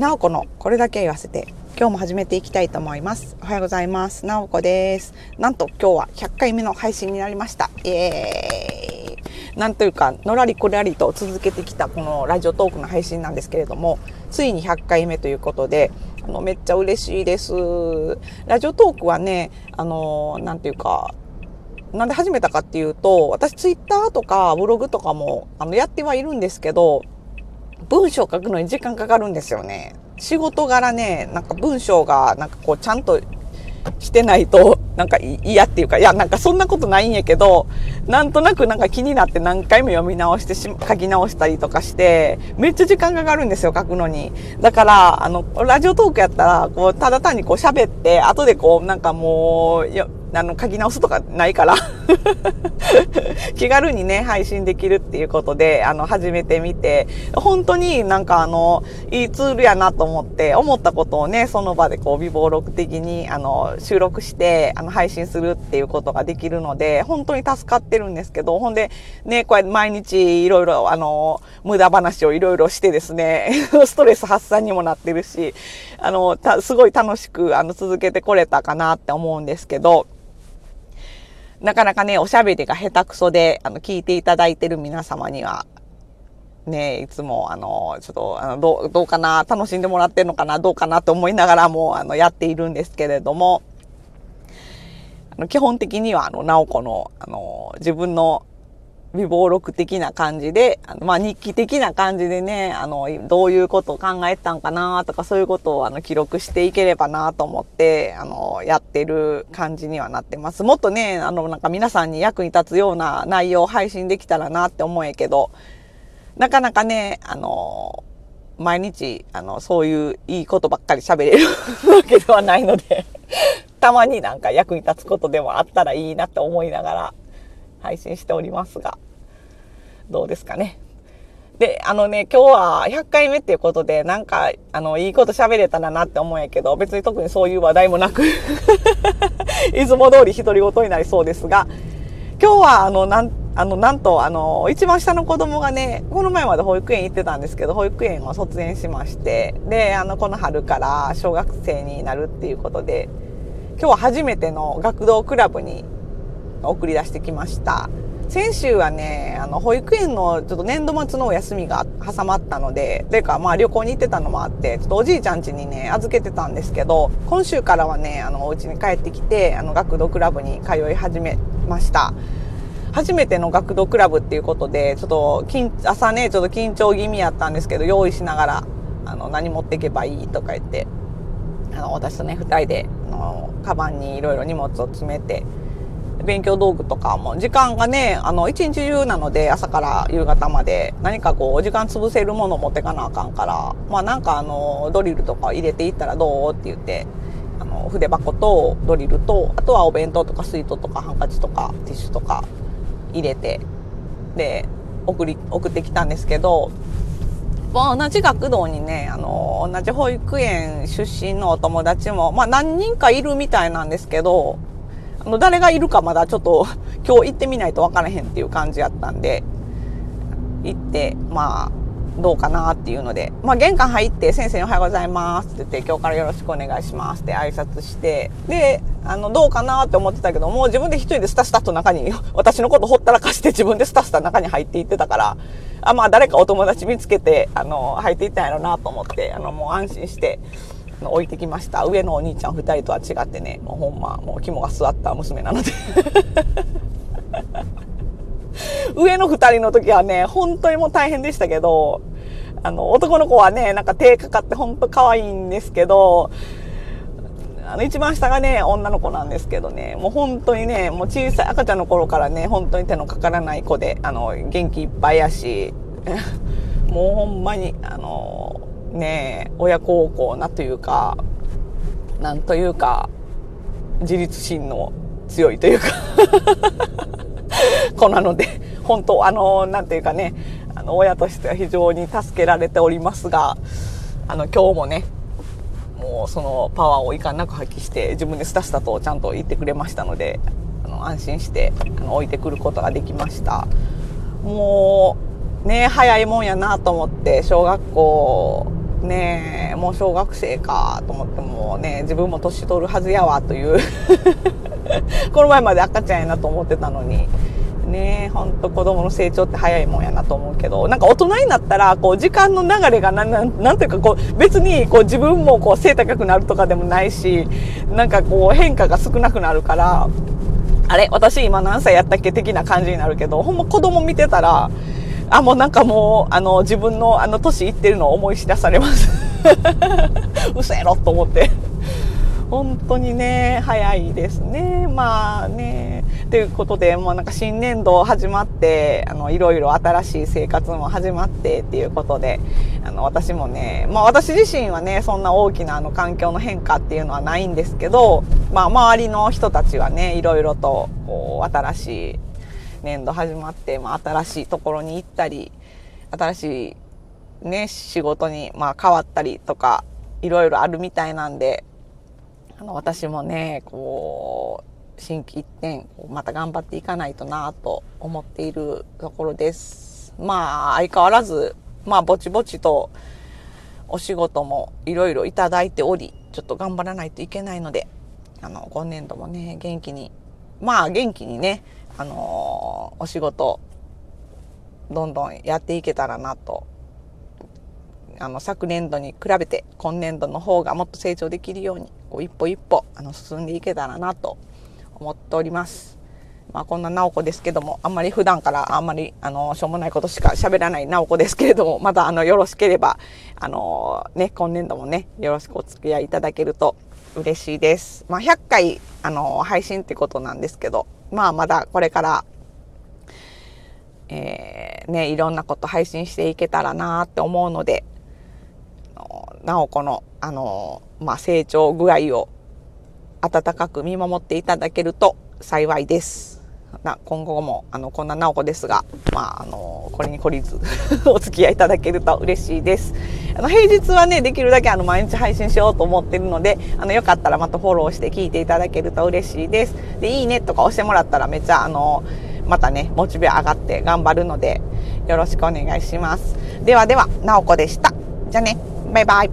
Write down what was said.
なおこのこれだけ言わせて今日も始めていきたいと思います。おはようございます。なおこです。なんと今日は100回目の配信になりました。イエーイ。なんというかのらりこらりと続けてきたこのラジオトークの配信なんですけれどもついに100回目ということであのめっちゃ嬉しいです。ラジオトークはねあのなんていうかなんで始めたかっていうと、私ツイッターとかブログとかもあのやってはいるんですけど、文章書くのに時間かかるんですよね。仕事柄ね、なんか文章がなんかこうちゃんとしてないと、なんか嫌っていうか、いや、なんかそんなことないんやけど、なんとなくなんか気になって何回も読み直してし、書き直したりとかして、めっちゃ時間かかるんですよ、書くのに。だから、あの、ラジオトークやったら、こう、ただ単にこう喋って、後でこう、なんかもう、あの、書き直すとかないから。気軽にね、配信できるっていうことで、あの、始めてみて、本当になんかあの、いいツールやなと思って、思ったことをね、その場でこう、微暴録的に、あの、収録して、あの、配信するっていうことができるので、本当に助かってるんですけど、ほんで、ね、こうやって毎日いろいろ、あの、無駄話をいろいろしてですね、ストレス発散にもなってるし、あの、すごい楽しく、あの、続けてこれたかなって思うんですけど、なかなかね、おしゃべりが下手くそで、あの、聞いていただいてる皆様には、ね、いつも、あの、ちょっと、あの、どう、どうかな、楽しんでもらってるのかな、どうかなと思いながらも、あの、やっているんですけれども、あの、基本的には、あの、なおこの、あの、自分の微暴録的な感じで、あのまあ、日記的な感じでね、あの、どういうことを考えたんかなとか、そういうことをあの記録していければなと思って、あの、やってる感じにはなってます。もっとね、あの、なんか皆さんに役に立つような内容を配信できたらなって思えけど、なかなかね、あの、毎日、あの、そういういいことばっかり喋れる わけではないのでたまになんか役に立つことでもあったらいいなと思いながら、配信しておりますが、どうですかね。で、あのね、今日は100回目っていうことで、なんか、あの、いいこと喋れたらなって思うんやけど、別に特にそういう話題もなく いつも通り独り言になりそうですが、今日は、あの、なん、あの、なんと、あの、一番下の子供がね、この前まで保育園行ってたんですけど、保育園を卒園しまして、で、あの、この春から小学生になるっていうことで、今日は初めての学童クラブに送り出してきました。先週はね、あの、保育園のちょっと年度末のお休みが挟まったので、てかまあ旅行に行ってたのもあって、ちょっとおじいちゃん家にね、預けてたんですけど、今週からはね、あの、お家に帰ってきて、あの、学童クラブに通い始めました。初めての学童クラブっていうことで、ちょっと、朝ね、ちょっと緊張気味やったんですけど、用意しながら、あの、何持っていけばいいとか言って、あの、私とね、二人で、あの、カバンにいろいろ荷物を詰めて、勉強道具とかも時間がねあの一日中なので朝から夕方まで何かこう時間潰せるものを持ってかなあかんからまあなんかあのドリルとか入れていったらどうって言ってあの筆箱とドリルとあとはお弁当とか水筒とかハンカチとかティッシュとか入れてで送り送ってきたんですけど同じ学童にね、あの、同じ保育園出身のお友達も、まあ何人かいるみたいなんですけど、あの、誰がいるかまだちょっと 今日行ってみないと分からへんっていう感じやったんで、行って、まあ、どうかなっていうので、まあ玄関入って先生おはようございますって言って今日からよろしくお願いしますって挨拶して、で、あの、どうかなって思ってたけど、もう自分で一人でスタスタと中に、私のことほったらかして自分でスタスタ中に入っていってたから、あ、まあ誰かお友達見つけて、あの、入っていったんやろうなと思って、あの、もう安心して、置いてきました。上のお兄ちゃん2人とは違ってね。もうほんまもう肝が据わった娘なので。上の2人の時はね本当にもう大変でしたけどあの男の子はねなんか手かかって本当可愛いんですけどあの一番下がね女の子なんですけどね。もう本当にねもう小さい赤ちゃんの頃からね本当に手のかからない子であの元気いっぱいやし もうほんまにあのね親孝行なというかなんというか自立心の強いというか 子なので本当あのなんていうかねあの親としては非常に助けられておりますがあの今日もねもうそのパワーをいかんなく発揮して自分でスタスタとちゃんと言ってくれましたのであの安心してあの置いてくることができました。もうね早いもんやなと思って小学校ねえもう小学生かと思ってもね自分も年取るはずやわという。この前まで赤ちゃんやなと思ってたのに。ねほんと子供の成長って早いもんやなと思うけど。なんか大人になったらこう時間の流れがなんなんなんていうかこう別にこう自分もこう背高くなるとかでもないしなんかこう変化が少なくなるからあれ私今何歳やったっけ的な感じになるけどほんま子供見てたらあもうなんかもうあの自分のあの年いってるのを思い知らされます。嘘やろと思って。本当にね早いですね。まあね。ということでもうなんか新年度始まってあのいろいろ新しい生活も始まってっていうことであの私もねまあ私自身はねそんな大きなあの環境の変化っていうのはないんですけどまあ周りの人たちはねいろいろとこう新しい年度始まって、まあ、新しいところに行ったり新しいね仕事にまあ変わったりとかいろいろあるみたいなんであの私もねこう心機一転また頑張っていかないとなと思っているところです。まあ相変わらずまあぼちぼちとお仕事もいろいろいただいておりちょっと頑張らないといけないのであの今年度もね元気にまあ元気にねあのお仕事どんどんやっていけたらなとあの昨年度に比べて今年度の方がもっと成長できるようにこう一歩一歩あの進んでいけたらなと思っております。まあ、こんな直子ですけども、あんまり普段からあんまり、あの、しょうもないことしか喋らない直子ですけれども、また、あの、よろしければ、あの、ね、今年度もね、よろしくお付き合いいただけると嬉しいです。まあ、100回、あの、配信ってことなんですけど、まあ、まだこれから、えー、ね、いろんなこと配信していけたらなって思うので、なおこの、あの、まあ、成長具合を温かく見守っていただけると幸いです。な今後もあのこんな直子ですが、まあ、あのこれに懲りず お付き合いいただけると嬉しいです。あの平日はねできるだけあの毎日配信しようと思ってるのであのよかったらまたフォローして聞いていただけると嬉しいです。でいいねとか押してもらったらめっちゃあのまたねモチベ上がって頑張るのでよろしくお願いします。ではでは直子でした。じゃあねバイバイ。